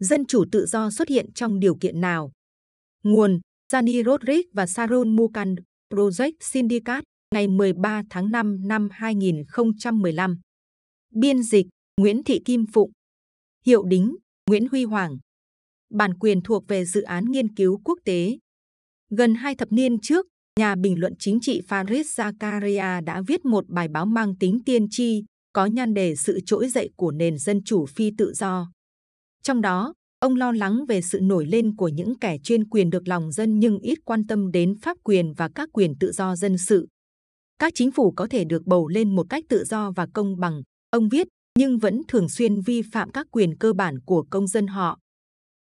Dân chủ tự do xuất hiện trong điều kiện nào? Nguồn Gianni Rodriguez và Sharon Mukan Project Syndicate ngày 13 tháng 5 năm 2015. Biên dịch Nguyễn Thị Kim Phụng. Hiệu đính Nguyễn Huy Hoàng. Bản quyền thuộc về dự án nghiên cứu quốc tế. Gần hai thập niên trước, nhà bình luận chính trị Faris Zakaria đã viết một bài báo mang tính tiên tri, có nhan đề sự trỗi dậy của nền dân chủ phi tự do. Trong đó, ông lo lắng về sự nổi lên của những kẻ chuyên quyền được lòng dân nhưng ít quan tâm đến pháp quyền và các quyền tự do dân sự. Các chính phủ có thể được bầu lên một cách tự do và công bằng, ông viết, nhưng vẫn thường xuyên vi phạm các quyền cơ bản của công dân họ.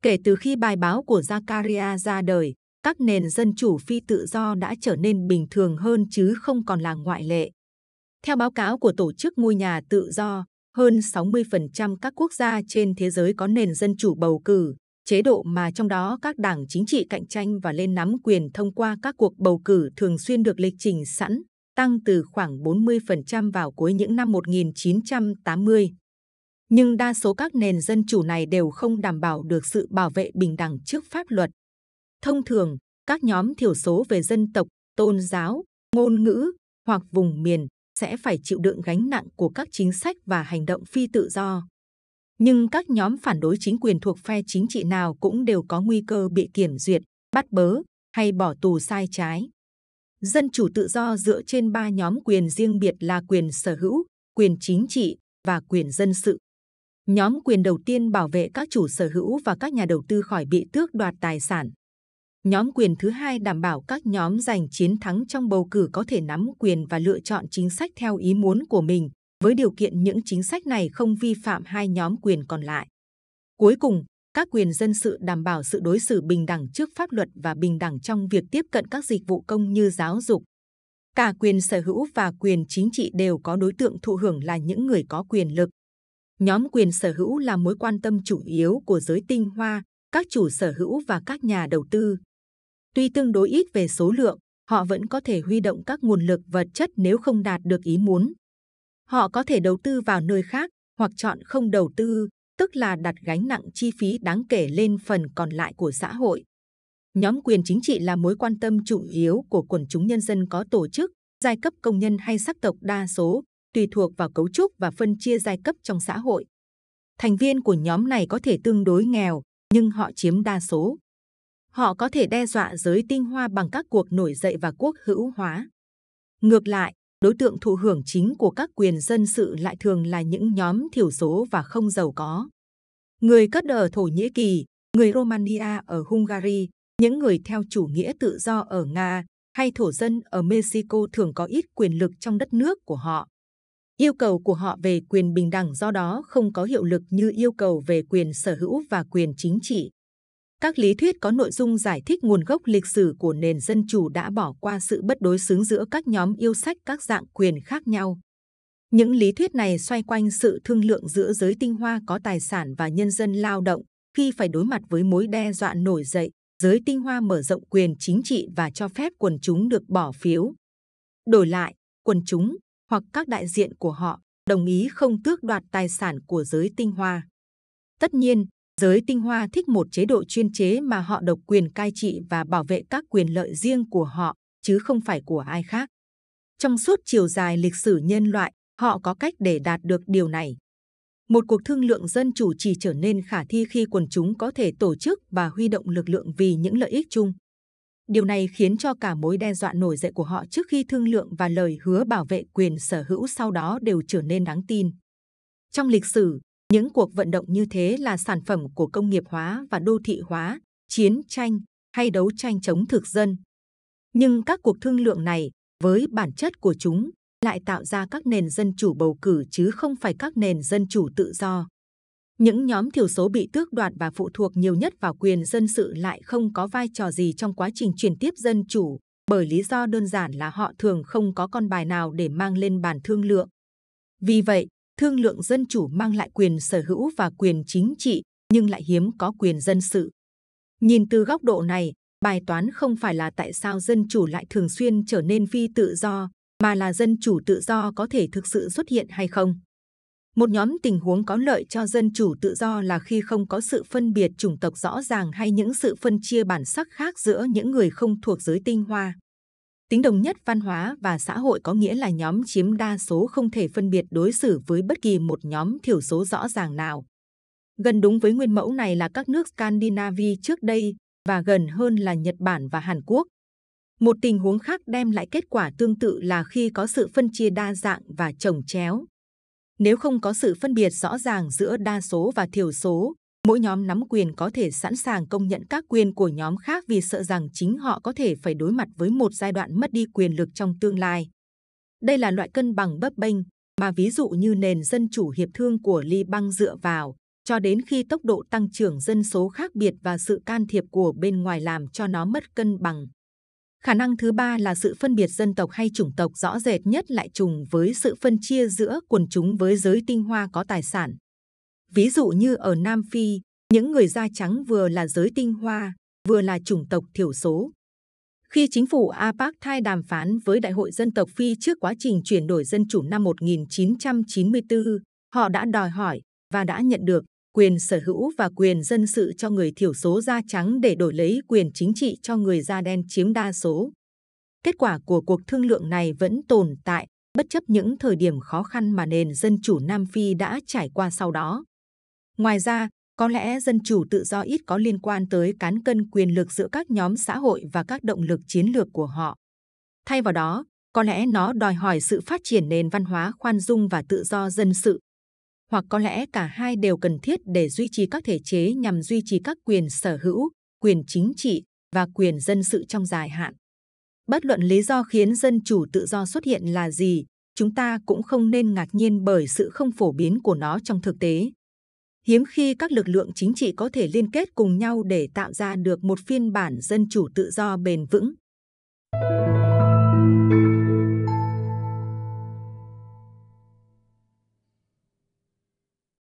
Kể từ khi bài báo của Zakaria ra đời, các nền dân chủ phi tự do đã trở nên bình thường hơn chứ không còn là ngoại lệ. Theo báo cáo của Tổ chức Ngôi nhà Tự do, hơn 60% các quốc gia trên thế giới có nền dân chủ bầu cử, chế độ mà trong đó các đảng chính trị cạnh tranh và lên nắm quyền thông qua các cuộc bầu cử thường xuyên được lịch trình sẵn, tăng từ khoảng 40% vào cuối những năm 1980. Nhưng đa số các nền dân chủ này đều không đảm bảo được sự bảo vệ bình đẳng trước pháp luật. Thông thường, các nhóm thiểu số về dân tộc, tôn giáo, ngôn ngữ hoặc vùng miền sẽ phải chịu đựng gánh nặng của các chính sách và hành động phi tự do. Nhưng các nhóm phản đối chính quyền thuộc phe chính trị nào cũng đều có nguy cơ bị kiểm duyệt, bắt bớ hay bỏ tù sai trái. Dân chủ tự do dựa trên ba nhóm quyền riêng biệt là quyền sở hữu, quyền chính trị và quyền dân sự. Nhóm quyền đầu tiên bảo vệ các chủ sở hữu và các nhà đầu tư khỏi bị tước đoạt tài sản. Nhóm quyền thứ hai đảm bảo các nhóm giành chiến thắng trong bầu cử có thể nắm quyền và lựa chọn chính sách theo ý muốn của mình, với điều kiện những chính sách này không vi phạm hai nhóm quyền còn lại. Cuối cùng, các quyền dân sự đảm bảo sự đối xử bình đẳng trước pháp luật và bình đẳng trong việc tiếp cận các dịch vụ công như giáo dục. Cả quyền sở hữu và quyền chính trị đều có đối tượng thụ hưởng là những người có quyền lực. Nhóm quyền sở hữu là mối quan tâm chủ yếu của giới tinh hoa, các chủ sở hữu và các nhà đầu tư. Tuy tương đối ít về số lượng, họ vẫn có thể huy động các nguồn lực vật chất nếu không đạt được ý muốn. Họ có thể đầu tư vào nơi khác hoặc chọn không đầu tư, tức là đặt gánh nặng chi phí đáng kể lên phần còn lại của xã hội. Nhóm quyền chính trị là mối quan tâm chủ yếu của quần chúng nhân dân có tổ chức, giai cấp công nhân hay sắc tộc đa số, tùy thuộc vào cấu trúc và phân chia giai cấp trong xã hội. Thành viên của nhóm này có thể tương đối nghèo, nhưng họ chiếm đa số. Họ có thể đe dọa giới tinh hoa bằng các cuộc nổi dậy và quốc hữu hóa. Ngược lại, đối tượng thụ hưởng chính của các quyền dân sự lại thường là những nhóm thiểu số và không giàu có. Người cất ở Thổ Nhĩ Kỳ, người Romania ở Hungary, những người theo chủ nghĩa tự do ở Nga hay thổ dân ở Mexico thường có ít quyền lực trong đất nước của họ. Yêu cầu của họ về quyền bình đẳng do đó không có hiệu lực như yêu cầu về quyền sở hữu và quyền chính trị. Các lý thuyết có nội dung giải thích nguồn gốc lịch sử của nền dân chủ đã bỏ qua sự bất đối xứng giữa các nhóm yêu sách các dạng quyền khác nhau. Những lý thuyết này xoay quanh sự thương lượng giữa giới tinh hoa có tài sản và nhân dân lao động khi phải đối mặt với mối đe dọa nổi dậy. Giới tinh hoa mở rộng quyền chính trị và cho phép quần chúng được bỏ phiếu. Đổi lại, quần chúng hoặc các đại diện của họ đồng ý không tước đoạt tài sản của giới tinh hoa. Tất nhiên, giới tinh hoa thích một chế độ chuyên chế mà họ độc quyền cai trị và bảo vệ các quyền lợi riêng của họ, chứ không phải của ai khác. Trong suốt chiều dài lịch sử nhân loại, họ có cách để đạt được điều này. Một cuộc thương lượng dân chủ chỉ trở nên khả thi khi quần chúng có thể tổ chức và huy động lực lượng vì những lợi ích chung. Điều này khiến cho cả mối đe dọa nổi dậy của họ trước khi thương lượng và lời hứa bảo vệ quyền sở hữu sau đó đều trở nên đáng tin. Trong lịch sử, những cuộc vận động như thế là sản phẩm của công nghiệp hóa và đô thị hóa, chiến tranh hay đấu tranh chống thực dân. Nhưng các cuộc thương lượng này, với bản chất của chúng, lại tạo ra các nền dân chủ bầu cử chứ không phải các nền dân chủ tự do. Những nhóm thiểu số bị tước đoạt và phụ thuộc nhiều nhất vào quyền dân sự lại không có vai trò gì trong quá trình chuyển tiếp dân chủ, bởi lý do đơn giản là họ thường không có con bài nào để mang lên bàn thương lượng. Vì vậy, thương lượng dân chủ mang lại quyền sở hữu và quyền chính trị, nhưng lại hiếm có quyền dân sự. Nhìn từ góc độ này, bài toán không phải là tại sao dân chủ lại thường xuyên trở nên phi tự do, mà là dân chủ tự do có thể thực sự xuất hiện hay không. Một nhóm tình huống có lợi cho dân chủ tự do là khi không có sự phân biệt chủng tộc rõ ràng hay những sự phân chia bản sắc khác giữa những người không thuộc giới tinh hoa. Tính đồng nhất văn hóa và xã hội có nghĩa là nhóm chiếm đa số không thể phân biệt đối xử với bất kỳ một nhóm thiểu số rõ ràng nào. Gần đúng với nguyên mẫu này là các nước Scandinavia trước đây và gần hơn là Nhật Bản và Hàn Quốc. Một tình huống khác đem lại kết quả tương tự là khi có sự phân chia đa dạng và chồng chéo. Nếu không có sự phân biệt rõ ràng giữa đa số và thiểu số, mỗi nhóm nắm quyền có thể sẵn sàng công nhận các quyền của nhóm khác vì sợ rằng chính họ có thể phải đối mặt với một giai đoạn mất đi quyền lực trong tương lai. Đây là loại cân bằng bấp bênh mà ví dụ như nền dân chủ hiệp thương của Liban dựa vào, cho đến khi tốc độ tăng trưởng dân số khác biệt và sự can thiệp của bên ngoài làm cho nó mất cân bằng. Khả năng thứ ba là sự phân biệt dân tộc hay chủng tộc rõ rệt nhất lại trùng với sự phân chia giữa quần chúng với giới tinh hoa có tài sản. Ví dụ như ở Nam Phi, những người da trắng vừa là giới tinh hoa, vừa là chủng tộc thiểu số. Khi chính phủ apartheid đàm phán với Đại hội dân tộc Phi trước quá trình chuyển đổi dân chủ năm 1994, họ đã đòi hỏi và đã nhận được quyền sở hữu và quyền dân sự cho người thiểu số da trắng để đổi lấy quyền chính trị cho người da đen chiếm đa số. Kết quả của cuộc thương lượng này vẫn tồn tại, bất chấp những thời điểm khó khăn mà nền dân chủ Nam Phi đã trải qua sau đó. Ngoài ra, có lẽ dân chủ tự do ít có liên quan tới cán cân quyền lực giữa các nhóm xã hội và các động lực chiến lược của họ. Thay vào đó, có lẽ nó đòi hỏi sự phát triển nền văn hóa khoan dung và tự do dân sự, hoặc có lẽ cả hai đều cần thiết để duy trì các thể chế nhằm duy trì các quyền sở hữu, quyền chính trị và quyền dân sự trong dài hạn. Bất luận lý do khiến dân chủ tự do xuất hiện là gì, chúng ta cũng không nên ngạc nhiên bởi sự không phổ biến của nó trong thực tế. Hiếm khi các lực lượng chính trị có thể liên kết cùng nhau để tạo ra được một phiên bản dân chủ tự do bền vững.